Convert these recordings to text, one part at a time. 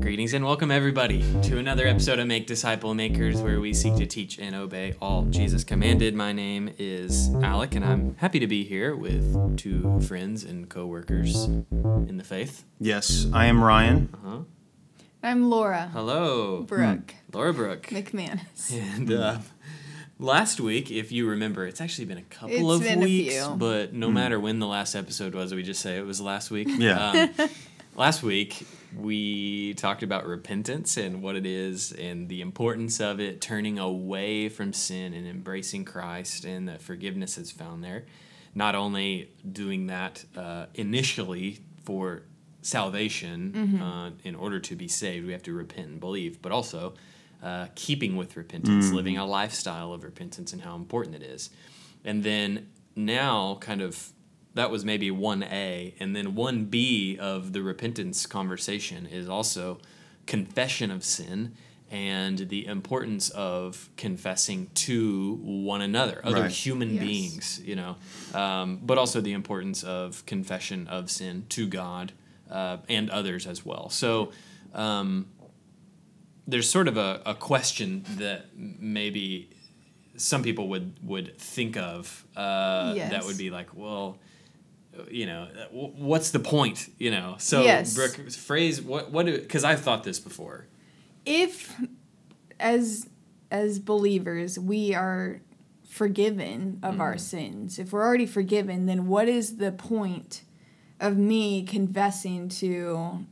Greetings and welcome, everybody, to another episode of Make Disciple Makers, where we seek to teach and obey all Jesus commanded. My name is Alec, and I'm happy to be here with two friends and co workers in the faith. Yes, I am Ryan. Uh-huh. I'm Laura Hello, Brooke Laura Brooke. McManus. And uh, last week, if you remember, it's actually been a couple It's of been a weeks, few. but no matter when the last episode was, we just say it was last week. Yeah. Um, last week, we talked about repentance and what it is and the importance of it, turning away from sin and embracing Christ and the forgiveness is found there. Not only doing that uh, initially for salvation Mm-hmm. uh, in order to be saved, we have to repent and believe, but also uh, keeping with repentance, living a lifestyle of repentance, and how important it is. And then now, kind of, that was maybe 1A. And then 1B of the repentance conversation is also confession of sin and the importance of confessing to one another, other Right. human Yes. beings, you know, um, but also the importance of confession of sin to God uh, and others as well. So, um, there's sort of a, a question that maybe some people would would think of uh, that would be like, well, you know, uh, what's the point? You know, so Yes. Brooke, phrase what what because I've thought this before. If as as believers we are forgiven of our mm. sins, if we're already forgiven, then what is the point of me confessing to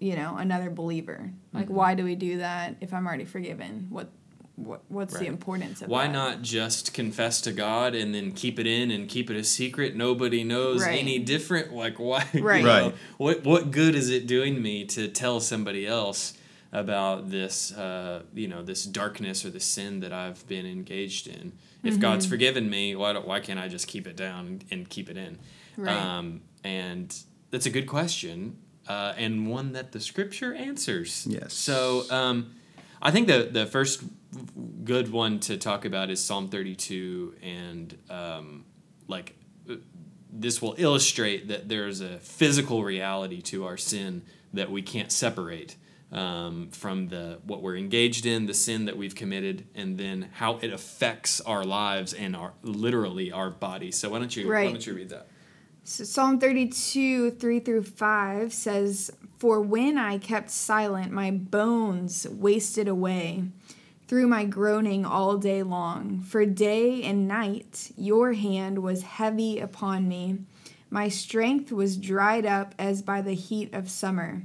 you know another believer? Like mm-hmm. why do we do that if I'm already forgiven? What what what's Right. the importance of Why that? not just confess to God and then keep it in and keep it a secret? Nobody knows Right. any different. Like why? you Right. know, Right. What what good is it doing me to tell somebody else about this? Uh, you know, this darkness or the sin that I've been engaged in. If God's Mm-hmm. forgiven me, why don't, why can't I just keep it down and keep it in? Right. Um, and that's a good question, uh, and one that the Scripture answers. Yes. So um, I think the the first good one to talk about is Psalm 32, and um, like uh, this will illustrate that there's a physical reality to our sin that we can't separate um, from the what we're engaged in, the sin that we've committed, and then how it affects our lives and our literally our body. So why don't you why don't you read that? So Psalm 32, 3 through 5 says, For when I kept silent, my bones wasted away through my groaning all day long. For day and night your hand was heavy upon me. My strength was dried up as by the heat of summer.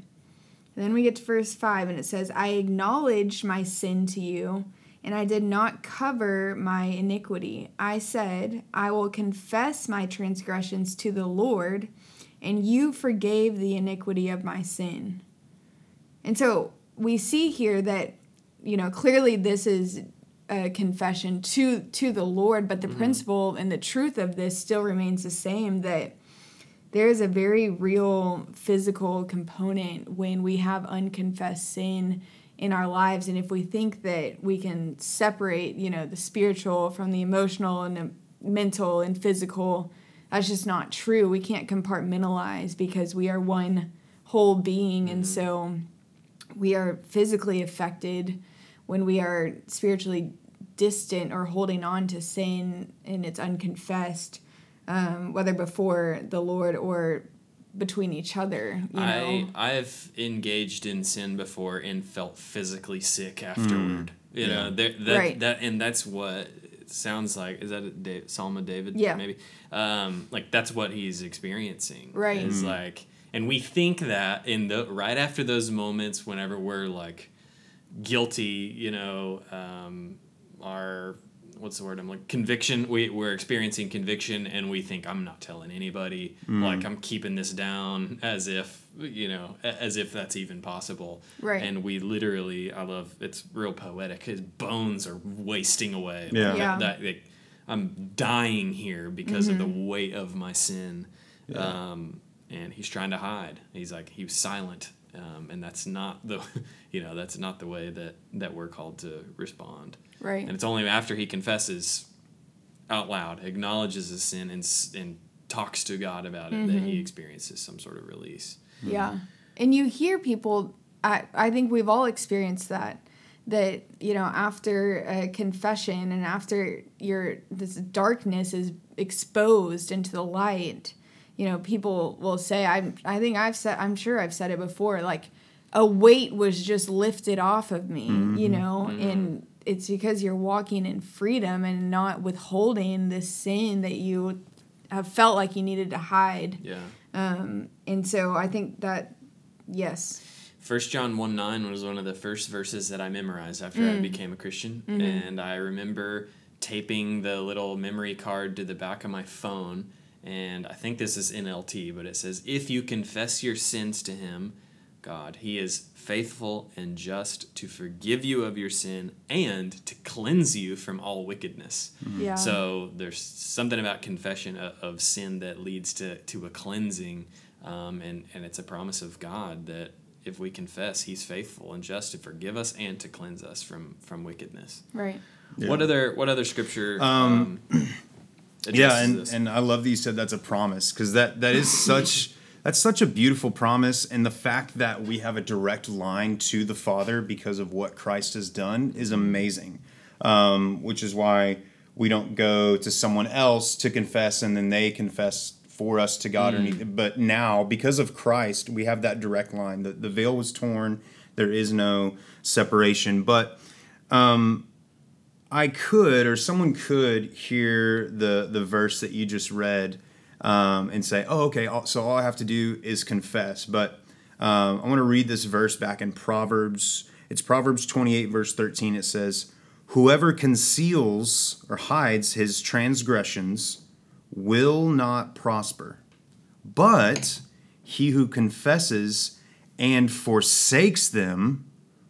Then we get to verse 5, and it says, I acknowledged my sin to you, and I did not cover my iniquity. I said, I will confess my transgressions to the Lord, and you forgave the iniquity of my sin. And so we see here that, you know, clearly this is a confession to to the Lord, but the mm-hmm. principle and the truth of this still remains the same that there is a very real physical component when we have unconfessed sin in our lives. And if we think that we can separate you know the spiritual from the emotional and the mental and physical that's just not true. We can't compartmentalize because we are one whole being. And mm-hmm. so we are physically affected when we are spiritually distant or holding on to sin and it's unconfessed um, whether before the Lord or between each other. You know, I I've engaged in sin before and felt physically sick afterward. You know, there, that Right. that and that's what sounds like. Is that a Da- Psalm of David? Yeah. maybe. Um, like that's what he's experiencing. Right. Is like, and we think that in the right after those moments, whenever we're like guilty, you know, um, our what's the word? I'm like conviction. We we're experiencing conviction, and we think I'm not telling anybody. Like I'm keeping this down, as if you know, as if that's even possible. Right. And we literally, I love. It's real poetic. His bones are wasting away. Yeah. Like, Yeah. That, like, I'm dying here because of the Mm-hmm. weight of my sin. Um, and he's trying to hide. He's like he was silent. Um, and that's not the, you know, that's not the way that that we're called to respond. right? And it's only after he confesses out loud, acknowledges his sin, and and talks to God about it that he experiences some sort of release. Yeah. And you hear people I, I think we've all experienced that that you know after a confession and after your this darkness is exposed into the light you know people will say I'm, i think i've said i'm sure i've said it before like a weight was just lifted off of me Mm-hmm. you know and it's because you're walking in freedom and not withholding this sin that you have felt like you needed to hide Yeah. um, and so i think that yes First John 1 9 was one of the first verses that I memorized after Mm. I became a Christian. Mm-hmm. And I remember taping the little memory card to the back of my phone. And I think this is NLT, but it says, If you confess your sins to him, God, he is faithful and just to forgive you of your sin and to cleanse you from all wickedness. yeah So there's something about confession of, of sin that leads to, to a cleansing, um, and, and it's a promise of God that if we confess, He's faithful and just to forgive us and to cleanse us from from wickedness. right What other what other scripture? Um, Um, yeah and, this? and i love that you said that's a promise because that that is such that's such a beautiful promise and the fact that we have a direct line to the father because of what christ has done is mm-hmm. amazing. Um, which is why we don't go to someone else to confess and then they confess for us to god or mm. anything. But now because of christ we have that direct line. The, the veil was torn. There is no separation. But um, I could, or someone could hear the the verse that you just read um, and say, "Oh, okay. So all I have to do is confess." But um, I want to read this verse back in Proverbs. It's Proverbs twenty eight, verse thirteen. It says, "Whoever conceals or hides his transgressions will not prosper, but he who confesses and forsakes them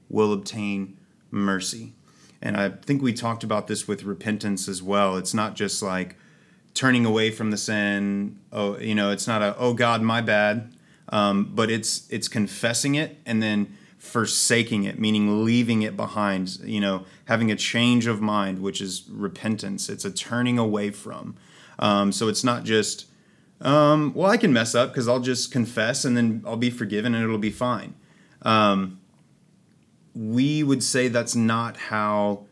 will obtain mercy." And I think we talked about this with repentance as well. It's not just like turning away from the sin. Oh, you know, it's not a oh God, my bad. Um, but it's it's confessing it and then forsaking it, meaning leaving it behind. You know, having a change of mind, which is repentance. It's a turning away from. Um, so it's not just um, well, I can mess up because I'll just confess and then I'll be forgiven and it'll be fine we would say that's not how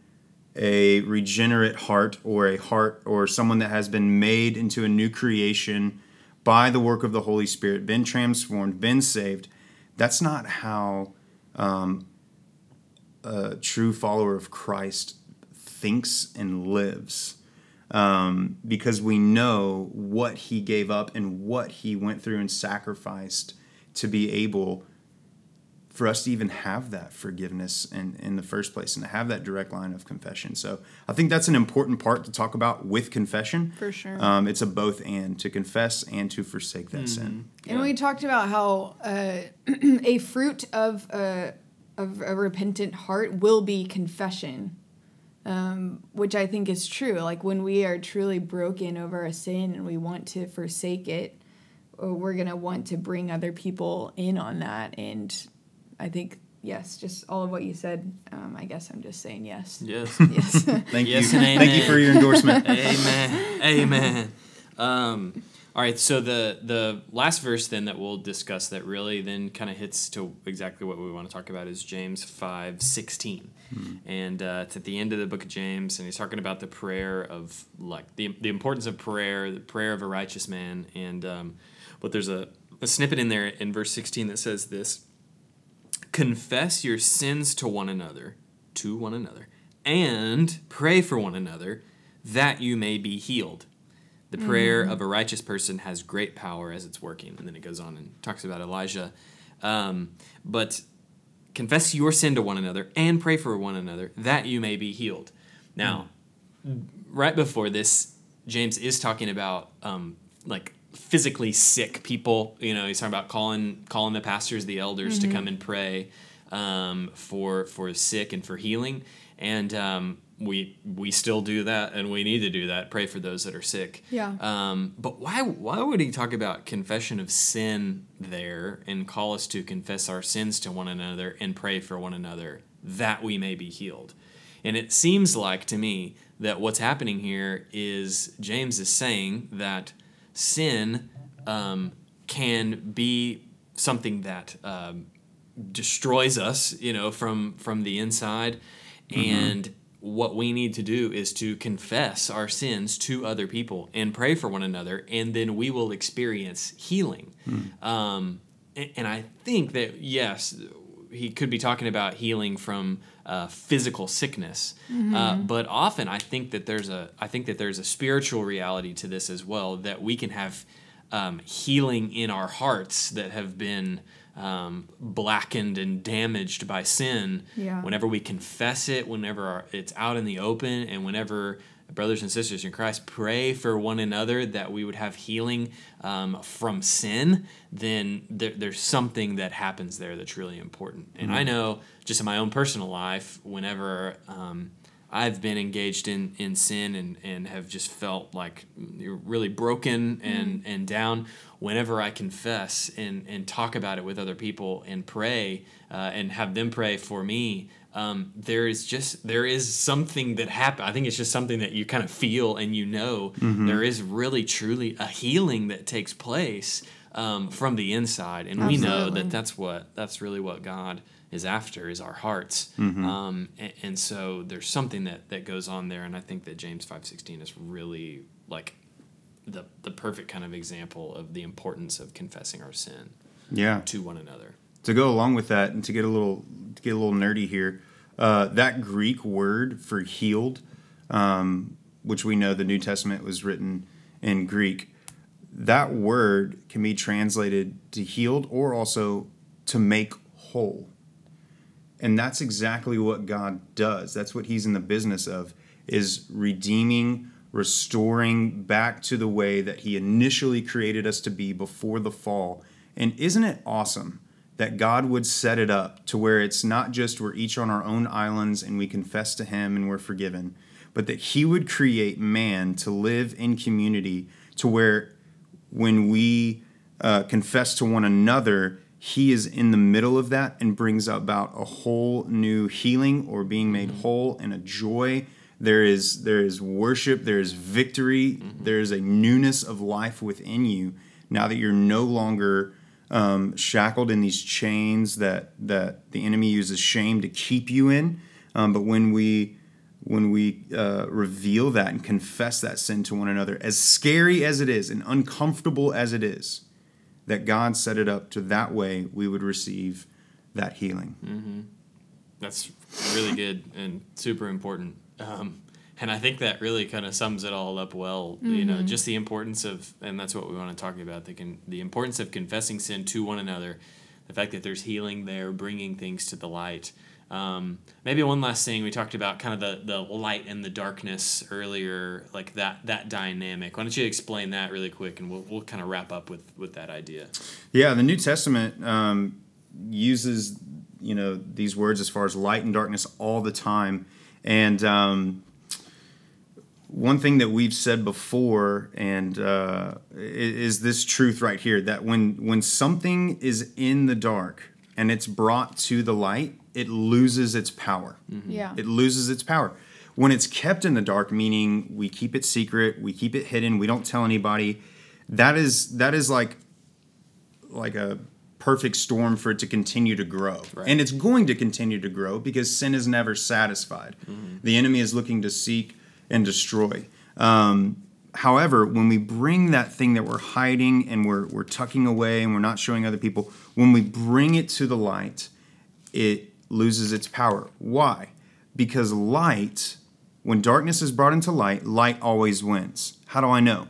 a regenerate heart or a heart or someone that has been made into a new creation by the work of the Holy Spirit, been transformed, been saved, that's not how um, a true follower of Christ thinks and lives. Um, because we know what he gave up and what he went through and sacrificed to be able for us to even have that forgiveness in, in the first place and to have that direct line of confession. So I think that's an important part to talk about with confession. For sure. Um, it's a both and to confess and to forsake that sin. And we talked about how uh, a fruit of a, of a repentant heart will be confession, um, which I think is true. Like when we are truly broken over a sin and we want to forsake it, uh, we're going to want to bring other people in on that. And I think, yes, just all of what you said, um, I guess I'm just saying yes. yes. Yes. Thank Yes you. and Thank you for your endorsement. Amen. Amen. Um, all right, so the the last verse then that we'll discuss that really then kind of hits to exactly what we want to talk about is James five sixteen, and uh, it's at the end of the book of James, and he's talking about the prayer of like the the importance of prayer, the prayer of a righteous man, and um, but there's a, a snippet in there in verse sixteen that says this: confess your sins to one another, to one another, and pray for one another that you may be healed. The prayer of a righteous person has great power as it's working. And then it goes on and talks about Elijah. Um, but confess your sin to one another and pray for one another that you may be healed. Now, right before this, James is talking about um, like physically sick people. You know, he's talking about calling calling the pastors, the elders, to come and pray um, for for sick and for healing. And um, we we still do that, and we need to do that. Pray for those that are sick. Yeah. Um, but why why would he talk about confession of sin there and call us to confess our sins to one another and pray for one another that we may be healed? And it seems like to me that what's happening here is James is saying that sin um, can be something that um, destroys us, you know, from from the inside. And what we need to do is to confess our sins to other people and pray for one another, and then we will experience healing. Um, and, and I think that yes, he could be talking about healing from uh, physical sickness, uh, but often I think that there's a I think that there's a spiritual reality to this as well that we can have um, healing in our hearts that have been um, blackened and damaged by sin. Yeah. Whenever we confess it, whenever our, it's out in the open, and whenever brothers and sisters in Christ pray for one another that we would have healing um, from sin, then there, there's something that happens there that's really important. And I know just in my own personal life, whenever um, I've been engaged in, in sin and, and have just felt like you're really broken and, and down. Whenever I confess and, and talk about it with other people and pray uh, and have them pray for me, um, there is just there is something that happen. I think it's just something that you kind of feel and you know there is really truly a healing that takes place um, from the inside, and we know that that's what that's really what God is after is our hearts. Mm-hmm. Um, and, and so there's something that, that goes on there, and I think that James five sixteen is really like the the perfect kind of example of the importance of confessing our sin Yeah. to one another. To go along with that and to get a little to get a little nerdy here uh, that greek word for healed um, which we know the new testament was written in greek that word can be translated to healed or also to make whole. And that's exactly what god does. That's what he's in the business of is redeeming restoring back to the way that he initially created us to be before the fall. And isn't it awesome that god would set it up to where it's not just we're each on our own islands and we confess to him and we're forgiven but that he would create man to live in community to where when we uh, confess to one another, He is in the middle of that and brings about a whole new healing or being made whole and a joy. There is there is worship. There is victory. There is a newness of life within you now that you're no longer um, shackled in these chains that that the enemy uses shame to keep you in. Um, but when we when we uh, reveal that and confess that sin to one another, as scary as it is and uncomfortable as it is, that God set it up to that way we would receive that healing. That's really good and super important. Um, and I think that really kind of sums it all up well. You know, just the importance of, and that's what we want to talk about the con- the importance of confessing sin to one another, the fact that there's healing there, bringing things to the light. Um, maybe one last thing we talked about kind of the, the light and the darkness earlier, like that that dynamic. Why don't you explain that really quick, and we'll, we'll kind of wrap up with with that idea. Yeah, the New Testament um, uses you know these words as far as light and darkness all the time, and um, one thing that we've said before, and uh, is this truth right here that when when something is in the dark and it's brought to the light, it loses its power. Yeah. It loses its power. When it's kept in the dark, meaning we keep it secret, we keep it hidden, we don't tell anybody. That is that is like like a perfect storm for it to continue to grow. Right. And it's going to continue to grow because sin is never satisfied. The enemy is looking to seek and destroy. Um, however, when we bring that thing that we're hiding and we're, we're tucking away and we're not showing other people, when we bring it to the light, it loses its power. Why? Because light, when darkness is brought into light, light always wins. How do I know?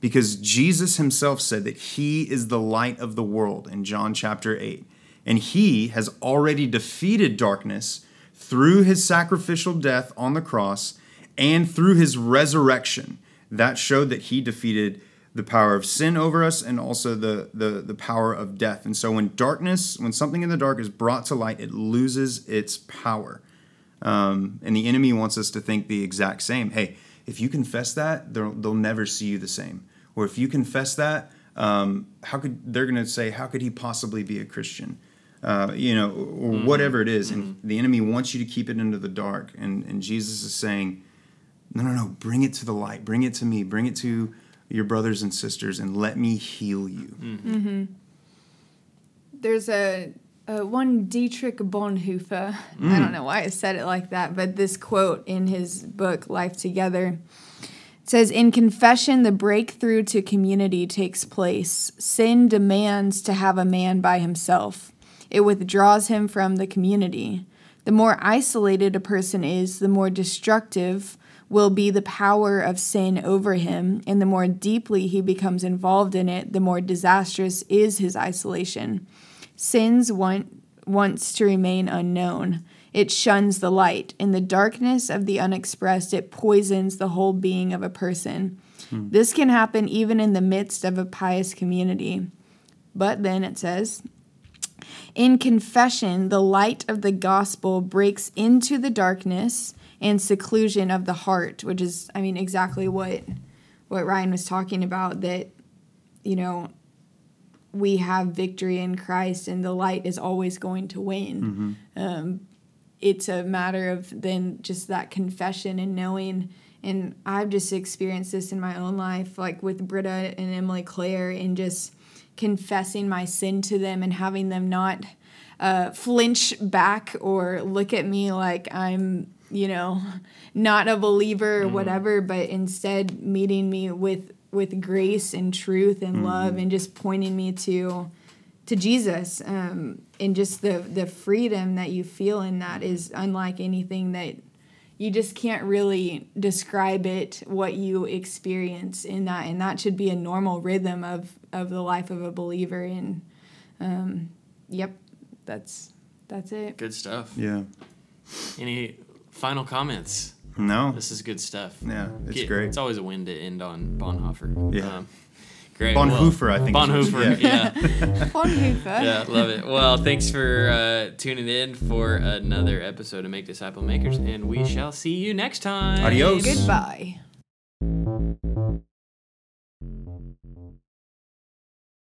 Because Jesus himself said that he is the light of the world in John chapter 8. And he has already defeated darkness through his sacrificial death on the cross and through his resurrection. That showed that he defeated the power of sin over us and also the, the, the power of death. And so when darkness, when something in the dark is brought to light, it loses its power. Um, and the enemy wants us to think the exact same. Hey, if you confess that, they'll, they'll never see you the same. Or if you confess that, um, how could they're going to say, how could he possibly be a Christian? Uh, you know, or whatever it is. And the enemy wants you to keep it into the dark. And, and Jesus is saying, no, no, no, bring it to the light. Bring it to me. Bring it to your brothers and sisters and let me heal you. Mm-hmm. There's a, a one Dietrich Bonhoeffer. I don't mm. know why I said it like that, but this quote in his book Life Together it says in confession the breakthrough to community takes place. Sin demands to have a man by himself. It withdraws him from the community. The more isolated a person is, the more destructive will be the power of sin over him, and the more deeply he becomes involved in it, the more disastrous is his isolation. Sins want, wants to remain unknown. It shuns the light. In the darkness of the unexpressed, it poisons the whole being of a person. Hmm. This can happen even in the midst of a pious community. But then it says, in confession, the light of the gospel breaks into the darkness and seclusion of the heart, which is, I mean, exactly what what Ryan was talking about. That you know, we have victory in Christ, and the light is always going to win. Um, it's a matter of then just that confession and knowing. And I've just experienced this in my own life, like with Britta and Emily Claire, and just confessing my sin to them and having them not uh, flinch back or look at me like I'm, you know, not a believer or whatever, but instead meeting me with with grace and truth and love and just pointing me to to Jesus um, and just the the freedom that you feel in that is unlike anything that you just can't really describe it what you experience in that and that should be a normal rhythm of of the life of a believer and um, yep that's that's it Good stuff. Yeah. Any final comments? No. This is good stuff. Yeah, it's Get- great. It's always a win to end on Bonhoeffer. Yeah. Um, great. Bonhoeffer, I think is what- Bonhoeffer, yeah. Bonhoeffer. yeah, love it. Well, thanks for uh, tuning in for another episode of Make Disciple Makers, and we shall see you next time. Adios. goodbye